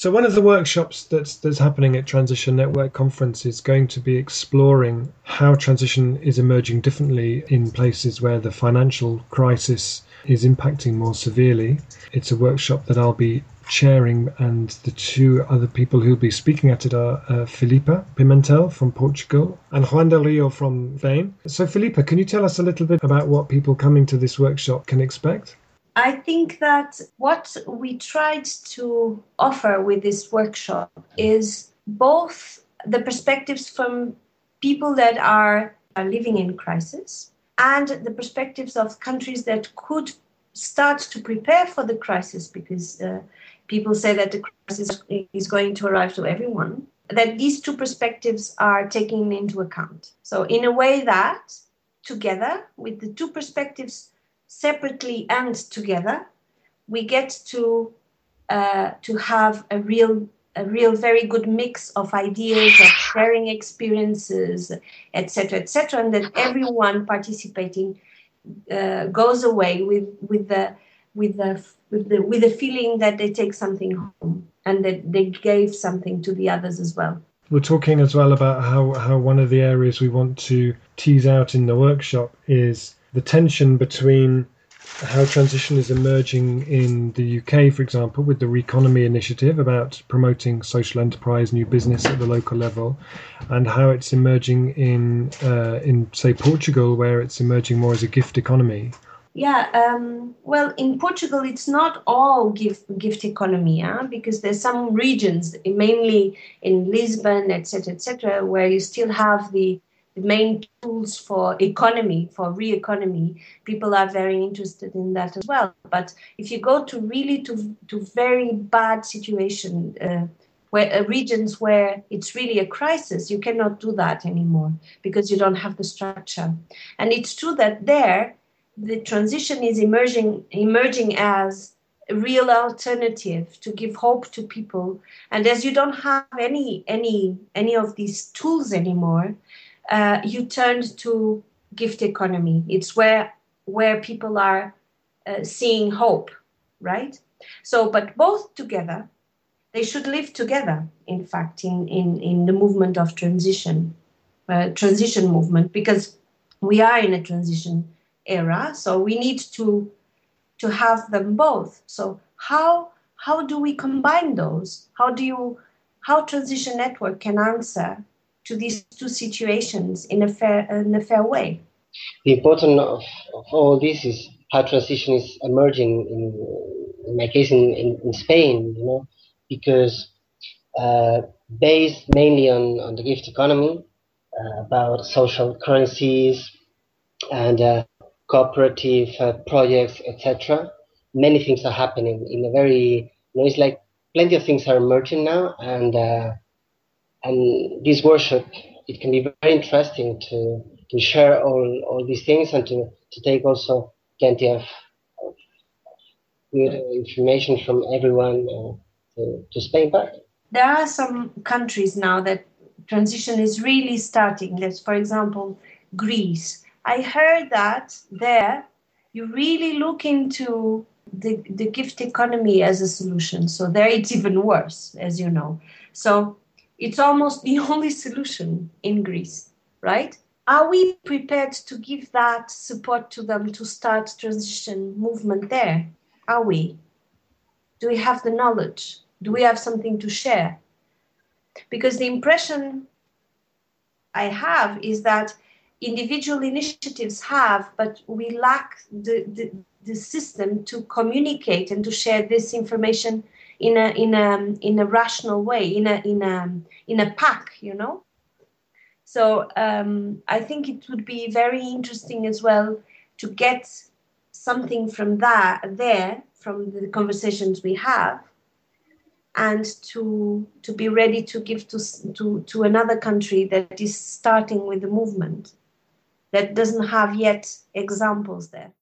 So one of the workshops that's that's happening at Transition Network Conference is going to be exploring how transition is emerging differently in places where the financial crisis is impacting more severely. It's a workshop that I'll be chairing, and the two other people who'll be speaking at it are uh, Filipa Pimentel from Portugal and Juan del Rio from Spain. So, Filipa, can you tell us a little bit about what people coming to this workshop can expect? I think that what we tried to offer with this workshop is both the perspectives from people that are, are living in crisis and the perspectives of countries that could start to prepare for the crisis because uh, people say that the crisis is going to arrive to everyone, that these two perspectives are taken into account. So, in a way that together, with the two perspectives separately and together, we get to uh, to have a real a real very good mix of ideas of sharing experiences etc etc and that everyone participating uh, goes away with with the with the with the with the feeling that they take something home and that they gave something to the others as well. We're talking as well about how, how one of the areas we want to tease out in the workshop is the tension between how transition is emerging in the UK, for example, with the Reconomy initiative about promoting social enterprise, new business at the local level, and how it's emerging in uh, in say Portugal, where it's emerging more as a gift economy. Yeah, um, well, in Portugal, it's not all gift gift economy, because there's some regions, mainly in Lisbon, etc., etc., where you still have the main tools for economy, for re-economy. People are very interested in that as well. But if you go to really to to very bad situation. Uh, where uh, regions where it's really a crisis, you cannot do that anymore because you don't have the structure. And it's true that there the transition is emerging emerging as real alternative to give hope to people. And as you don't have any any any of these tools anymore uh, you turned to gift economy. It's where where people are uh, seeing hope right? So but both together they should live together in fact in in, in the movement of transition uh, transition movement because we are in a transition era. So we need to to have them both. So how how do we combine those? How do you how transition network can answer to these two situations in a fair in a fair way? The importance of, of all this is how transition is emerging in, in my case in, in, in Spain, you know, because uh, based mainly on, on the gift economy, uh, about social currencies and uh, cooperative uh, projects, etc. Many things are happening in a very, you know, it's like plenty of things are emerging now, and uh, and this workshop it can be very interesting to to share all all these things and to to take also plenty of, good information from everyone uh, to, to Spain back. There are some countries now that transition is really starting. Let's, for example, Greece I heard that there you really look into the, the gift economy as a solution. So there it's even worse, as you know. So it's almost the only solution in Greece, right? Are we prepared to give that support to them to start transition movement there? Are we? Do we have the knowledge? Do we have something to share? Because the impression I have is that individual initiatives have, but we lack the, the, the system to communicate and to share this information in a in a in a rational way, in a in a in a pack, you know. So um, I think it would be very interesting as well to get something from that there from the conversations we have and to to be ready to give to to to another country that is starting with the movement that doesn't have yet examples there.